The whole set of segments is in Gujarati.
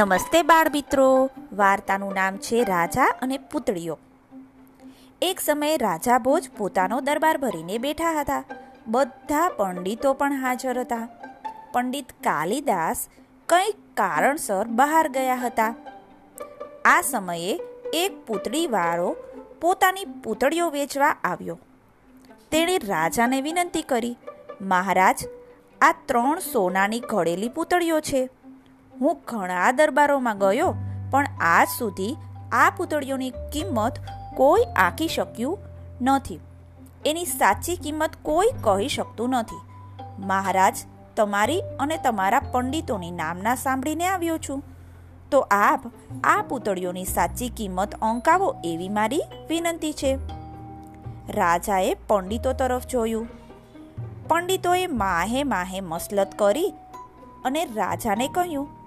નમસ્તે બાળ મિત્રો વાર્તાનું નામ છે રાજા અને પૂતળીઓ. એક સમયે રાજા ભોજ પોતાનો દરબાર ભરીને બેઠા હતા. બધા પંડિતો પણ હાજર હતા. પંડિત કાલિદાસ કંઈક કારણસર બહાર ગયા હતા. આ સમયે એક પૂતળીવાળો પોતાની પૂતળીઓ વેચવા આવ્યો. તેણે રાજાને વિનંતી કરી, મહારાજ, આ ત્રણ સોનાની ઘડેલી પૂતળીઓ છે. હું ઘણા દરબારોમાં ગયો, પણ આજ સુધી આ પૂતળીઓની કિંમત કોઈ આંકી શક્યું નથી. એની સાચી કિંમત કોઈ કહી શકતું નથી. મહારાજ, તમારી અને તમારા પંડિતોની નામના સાંભળીને આવ્યો છું. તો આપ આ પૂતળીઓની સાચી કિંમત અંકાવો એવી મારી વિનંતી છે. રાજાએ પંડિતો તરફ જોયું. પંડિતોએ માહે માહે મસલત કરી અને રાજાને કહ્યું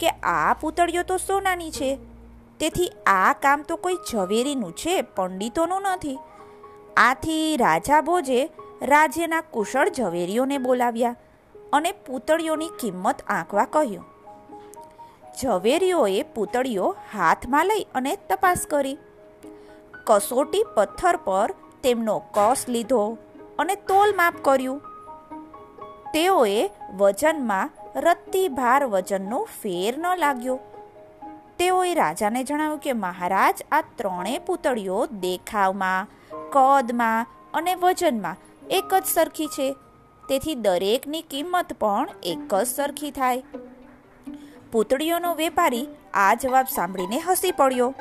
કે આ પૂતળીઓ તો સોનાની છે. તેથી આ કામ તો કોઈ ઝવેરીનું છે, પંડિતોનું નથી. આથી રાજા ભોજે રાજ્યના કુશળ ઝવેરીઓને બોલાવ્યા અને પૂતળીઓની કિંમત આંકવા કહ્યું. ઝવેરીઓએ પૂતળીઓ હાથમાં લઈ અને તપાસ કરી. કસોટી પથ્થર પર તેમનો કસ લીધો અને તોલ માપ કર્યું. તેઓએ વજનમાં રત્તી ભાર વજનનો ફેર ન લાગ્યો. તેઓએ રાજાને જણાવ્યું કે મહારાજ, આ ત્રણેય પૂતળીઓ દેખાવમાં, કદમાં અને વજનમાં એક જ સરખી છે. તેથી દરેકની કિંમત પણ એક જ સરખી થાય. પૂતળીઓનો વેપારી આ જવાબ સાંભળીને હસી પડ્યો.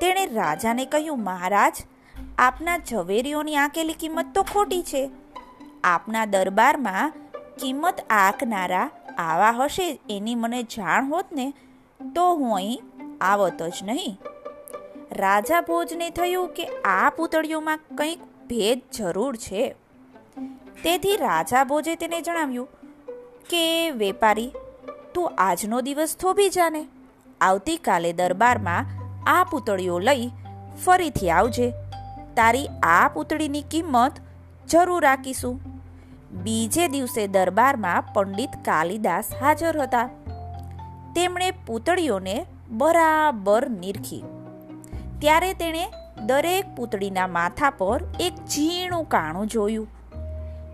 તેણે રાજાને કહ્યું, મહારાજ, આપના ઝવેરીઓની આંકેલી કિંમત તો ખોટી છે. આપના દરબારમાં કિંમત આંકનારા આવા હશે એની મને જાણ હોત ને, તો હું અહીં આવત જ નહીં. રાજા ભોજને થયું કે આ પૂતળીઓમાં કંઈક ભેદ જરૂર છે. તેથી રાજા ભોજે તેને જણાવ્યું કે, વેપારી, તું આજનો દિવસ થોભી જાને. આવતીકાલે દરબારમાં આ પૂતળીઓ લઈ ફરીથી આવજે. તારી આ પૂતળીની કિંમત જરૂર રાખીશું. બીજે દિવસે દરબારમાં પંડિત કાલિદાસ હાજર હતા. તેમણે પૂતળીઓને બરાબર નિરખી. ત્યારે તેણે દરેક પૂતળીના માથા પર એક ઝીણું કાણું જોયું.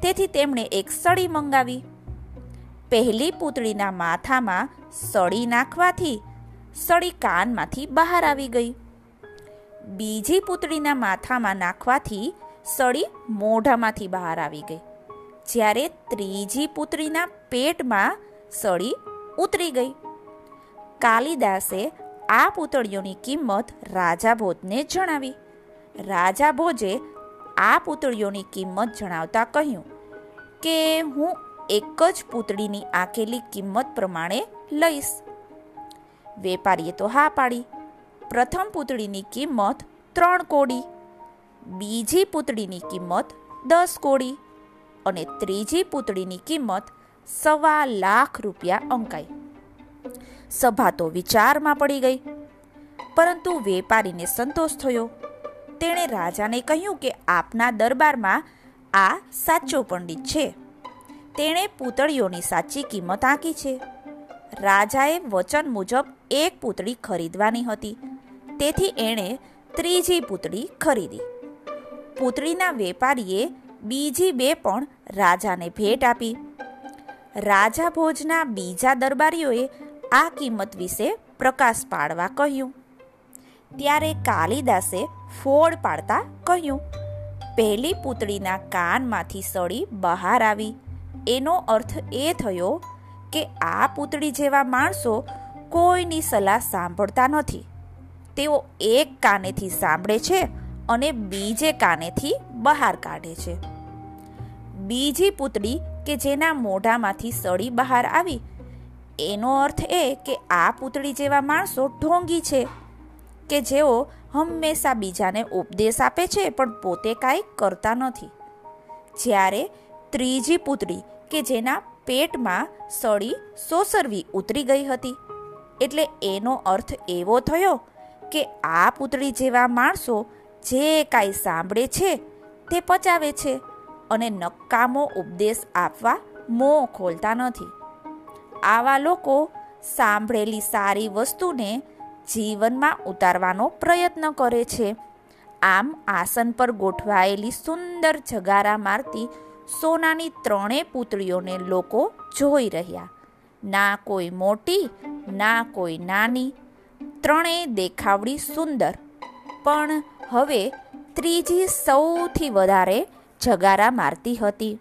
તેથી તેમણે એક સળી મંગાવી. પહેલી પૂતળીના માથામાં સળી નાખવાથી સળી કાનમાંથી બહાર આવી ગઈ. બીજી પૂતળીના માથામાં નાખવાથી સળી મોઢામાંથી બહાર આવી ગઈ. જ્યારે ત્રીજી પુત્રીના પેટમાં સળી ઉતરી ગઈ. કાલિદાસે આ પૂતળીઓની કિંમત રાજા ભોજને જણાવી. રાજા ભોજે આ પૂતળીઓની કિંમત જણાવતા કહ્યું કે, હું એક જ પૂતળીની આંકેલી કિંમત પ્રમાણે લઈશ. વેપારીએ તો હા પાડી. પ્રથમ પૂતળીની કિંમત ત્રણ કોડી, બીજી પૂતળીની કિંમત દસ કોડી અને ત્રીજી પૂતળીની કિંમત સવા લાખ રૂપિયા અંકાઈ. સભા તો વિચારમાં પડી ગઈ. પરંતુ વેપારીને સંતોષ થયો. તેણે રાજાને કહ્યું કે આપના દરબારમાં આ સાચો પંડિત છે. તેણે પૂતળીઓની સાચી કિંમત આંકી છે. રાજાએ વચન મુજબ એક પૂતળી ખરીદવાની હતી. તેથી એણે ત્રીજી પૂતળી ખરીદી. પૂતળીના વેપારીએ બીજી બે પણ રાજાને ભેટ આપી. રાજા ભોજના બીજા દરબારીઓએ આ કિંમત વિશે પ્રકાશ પાડવા કહ્યું. ત્યારે કાલિદાસે ફોડ પાડતા કહ્યું, પહેલી પુતળીના કાનમાંથી સળી બહાર આવી. એનો અર્થ એ થયો કે આ પુતળી જેવા માણસો કોઈની સલાહ સાંભળતા નથી. તેઓ એક કાનેથી સાંભળે છે અને બીજે કાનેથી બહાર કાઢે છે. બીજી પૂતળી કે જેના મોઢામાંથી સળી બહાર આવી, એનો અર્થ એ કે આ પૂતળી જેવા માણસો ઢોંગી છે કે જેઓ હંમેશા બીજાને ઉપદેશ આપે છે પણ પોતે કાંઈ કરતા નથી. જ્યારે ત્રીજી પૂતળી કે જેના પેટમાં સળી સોસરવી ઉતરી ગઈ હતી, એટલે એનો અર્થ એવો થયો કે આ પૂતળી જેવા માણસો જે કાંઈ સાંભળે છે તે પચાવે છે અને નકામો ઉપદેશ આપવા મોં ખોલતા નથી. આવા લોકો સાંભળેલી સારી વસ્તુને જીવનમાં ઉતારવાનો પ્રયત્ન કરે છે. આમ આસન પર ગોઠવાયેલી સુંદર જગારા મારતી સોનાની ત્રણેય પુતળીઓને લોકો જોઈ રહ્યા. ના કોઈ મોટી, ના કોઈ નાની, ત્રણેય દેખાવડી સુંદર પણ હવે ત્રીજી સૌથી વધારે જગારા મારતી હતી